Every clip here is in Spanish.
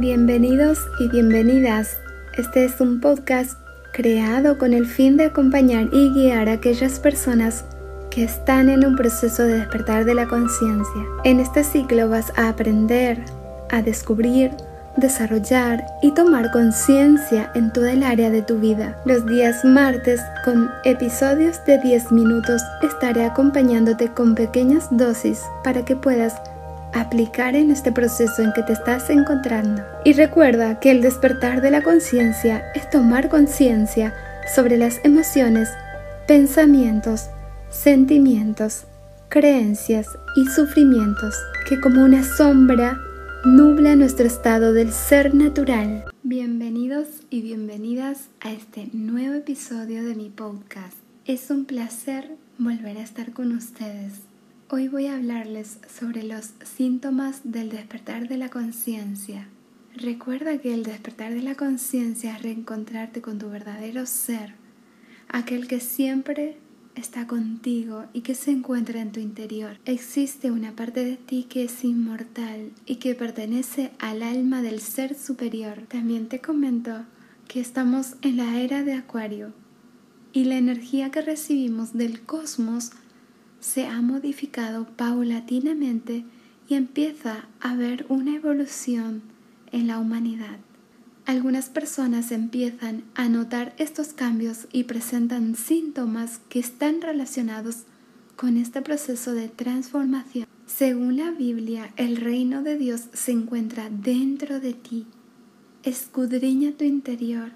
Bienvenidos y bienvenidas. Este es un podcast creado con el fin de acompañar y guiar a aquellas personas que están en un proceso de despertar de la conciencia. En este ciclo vas a aprender, a descubrir, desarrollar y tomar conciencia en toda el área de tu vida. Los días martes, con episodios de 10 minutos, estaré acompañándote con pequeñas dosis para que puedas aplicar en este proceso en que te estás encontrando. Y recuerda que el despertar de la conciencia es tomar conciencia sobre las emociones, pensamientos, sentimientos, creencias y sufrimientos que como una sombra nubla nuestro estado del ser natural. Bienvenidos y bienvenidas a este nuevo episodio de mi podcast. Es un placer volver a estar con ustedes. Hoy voy a hablarles sobre los síntomas del despertar de la conciencia. Recuerda que el despertar de la conciencia es reencontrarte con tu verdadero ser, aquel que siempre está contigo y que se encuentra en tu interior. Existe una parte de ti que es inmortal y que pertenece al alma del ser superior. También te comento que estamos en la era de Acuario y la energía que recibimos del cosmos se ha modificado paulatinamente y empieza a haber una evolución en la humanidad. Algunas personas empiezan a notar estos cambios y presentan síntomas que están relacionados con este proceso de transformación. Según la Biblia, el reino de Dios se encuentra dentro de ti. Escudriña tu interior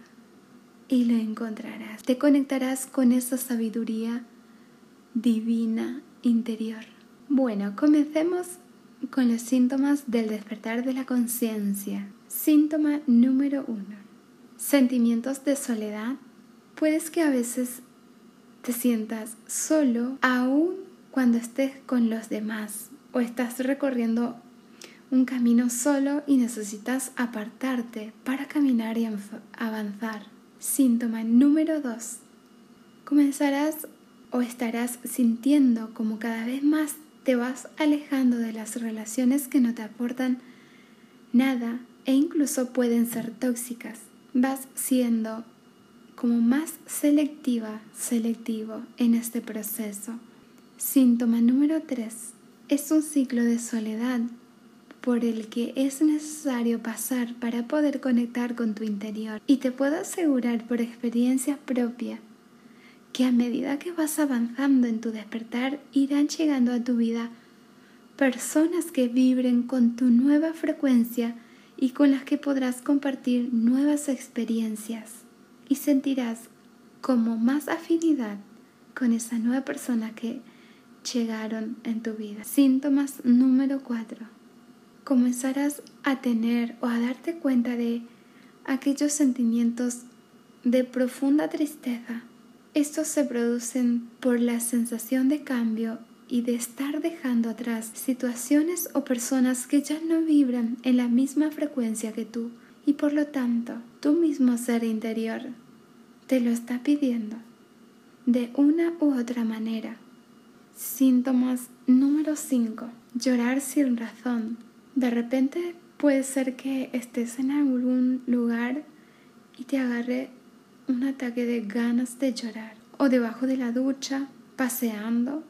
y lo encontrarás. Te conectarás con esa sabiduría divina interior. Bueno, comencemos con los síntomas del despertar de la conciencia. Síntoma número uno. Sentimientos de soledad. Puedes que a veces te sientas solo aún cuando estés con los demás o estás recorriendo un camino solo y necesitas apartarte para caminar y avanzar. Síntoma número dos. Comenzarás o estarás sintiendo como cada vez más te vas alejando de las relaciones que no te aportan nada e incluso pueden ser tóxicas. Vas siendo como más selectiva, selectivo en este proceso. Síntoma número 3. Es un ciclo de soledad por el que es necesario pasar para poder conectar con tu interior. Y te puedo asegurar por experiencia propia que a medida que vas avanzando en tu despertar irán llegando a tu vida personas que vibren con tu nueva frecuencia y con las que podrás compartir nuevas experiencias y sentirás como más afinidad con esa nueva persona que llegaron en tu vida. Síntomas número 4. Comenzarás a tener o a darte cuenta de aquellos sentimientos de profunda tristeza estos se producen por la sensación de cambio y de estar dejando atrás situaciones o personas que ya no vibran en la misma frecuencia que tú y por lo tanto tu mismo ser interior te lo está pidiendo de una u otra manera. Síntomas número 5. Llorar sin razón. De repente puede ser que estés en algún lugar y te agarre un ataque de ganas de llorar. O debajo de la ducha, paseando,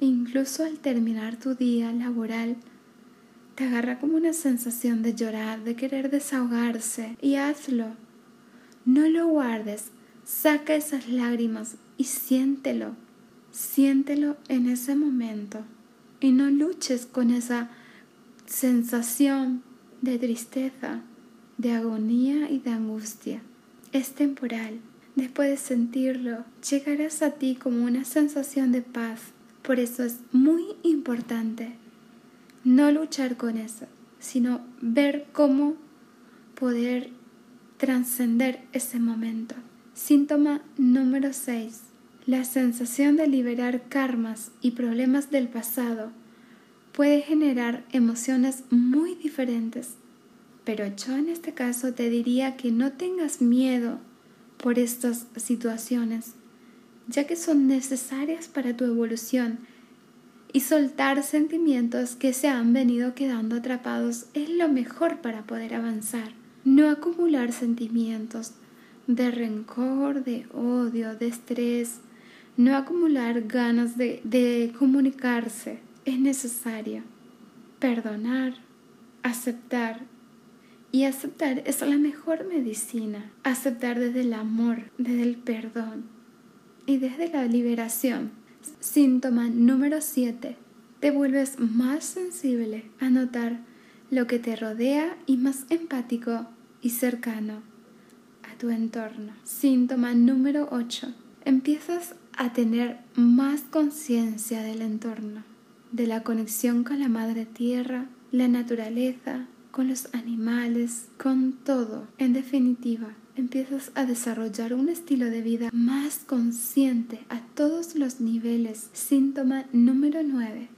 incluso al terminar tu día laboral, te agarra como una sensación de llorar, de querer desahogarse. Y hazlo. No lo guardes, saca esas lágrimas y siéntelo, siéntelo en ese momento. Y no luches con esa sensación de tristeza, de agonía y de angustia es temporal. Después de sentirlo, llegarás a ti como una sensación de paz. Por eso es muy importante no luchar con eso, sino ver cómo poder trascender ese momento. Síntoma número 6. La sensación de liberar karmas y problemas del pasado puede generar emociones muy diferentes pero yo en este caso te diría que no tengas miedo por estas situaciones, ya que son necesarias para tu evolución y soltar sentimientos que se han venido quedando atrapados es lo mejor para poder avanzar. No acumular sentimientos de rencor, de odio, de estrés, no acumular ganas de, de comunicarse. Es necesario perdonar, aceptar. Y aceptar es la mejor medicina. Aceptar desde el amor, desde el perdón y desde la liberación. Síntoma número 7. Te vuelves más sensible a notar lo que te rodea y más empático y cercano a tu entorno. Síntoma número 8. Empiezas a tener más conciencia del entorno, de la conexión con la madre tierra, la naturaleza, con los animales, con todo. En definitiva, empiezas a desarrollar un estilo de vida más consciente a todos los niveles. Síntoma número 9.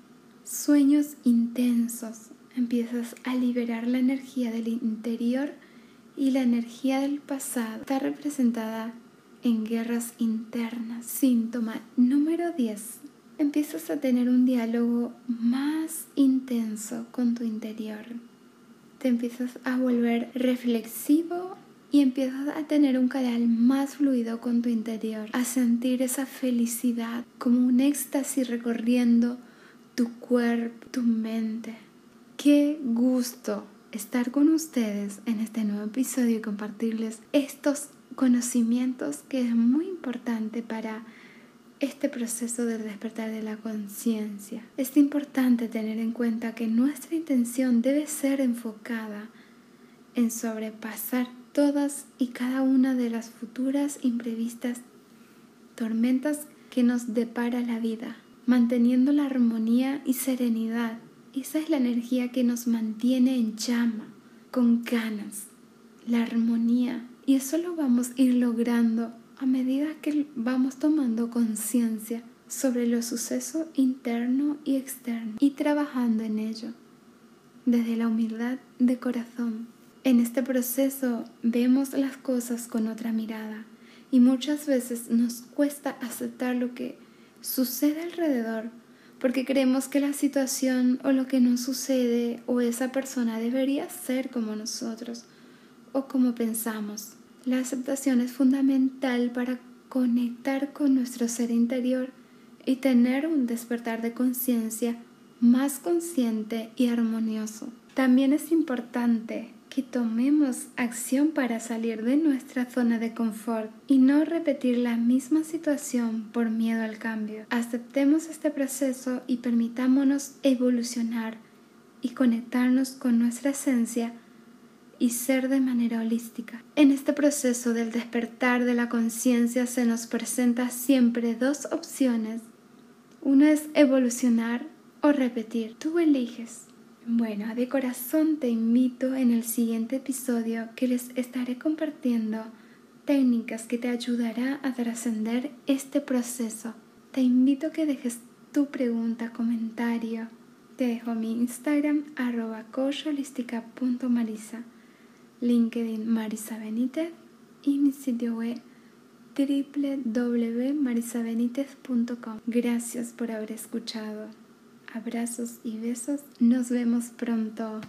Sueños intensos. Empiezas a liberar la energía del interior y la energía del pasado. Está representada en guerras internas. Síntoma número 10. Empiezas a tener un diálogo más intenso con tu interior. Te empiezas a volver reflexivo y empiezas a tener un canal más fluido con tu interior, a sentir esa felicidad como un éxtasis recorriendo tu cuerpo, tu mente. Qué gusto estar con ustedes en este nuevo episodio y compartirles estos conocimientos que es muy importante para este proceso del despertar de la conciencia. Es importante tener en cuenta que nuestra intención debe ser enfocada en sobrepasar todas y cada una de las futuras imprevistas tormentas que nos depara la vida, manteniendo la armonía y serenidad. Esa es la energía que nos mantiene en llama, con ganas, la armonía. Y eso lo vamos a ir logrando a medida que vamos tomando conciencia sobre lo suceso interno y externo y trabajando en ello desde la humildad de corazón. En este proceso vemos las cosas con otra mirada y muchas veces nos cuesta aceptar lo que sucede alrededor porque creemos que la situación o lo que nos sucede o esa persona debería ser como nosotros o como pensamos. La aceptación es fundamental para conectar con nuestro ser interior y tener un despertar de conciencia más consciente y armonioso. También es importante que tomemos acción para salir de nuestra zona de confort y no repetir la misma situación por miedo al cambio. Aceptemos este proceso y permitámonos evolucionar y conectarnos con nuestra esencia y ser de manera holística. En este proceso del despertar de la conciencia se nos presenta siempre dos opciones. Una es evolucionar o repetir. Tú eliges. Bueno, de corazón te invito en el siguiente episodio que les estaré compartiendo técnicas que te ayudará a trascender este proceso. Te invito a que dejes tu pregunta, comentario. Te dejo mi Instagram arroba marisa, LinkedIn Marisa Benítez y mi sitio web www.marisabenitez.com. Gracias por haber escuchado. Abrazos y besos. Nos vemos pronto.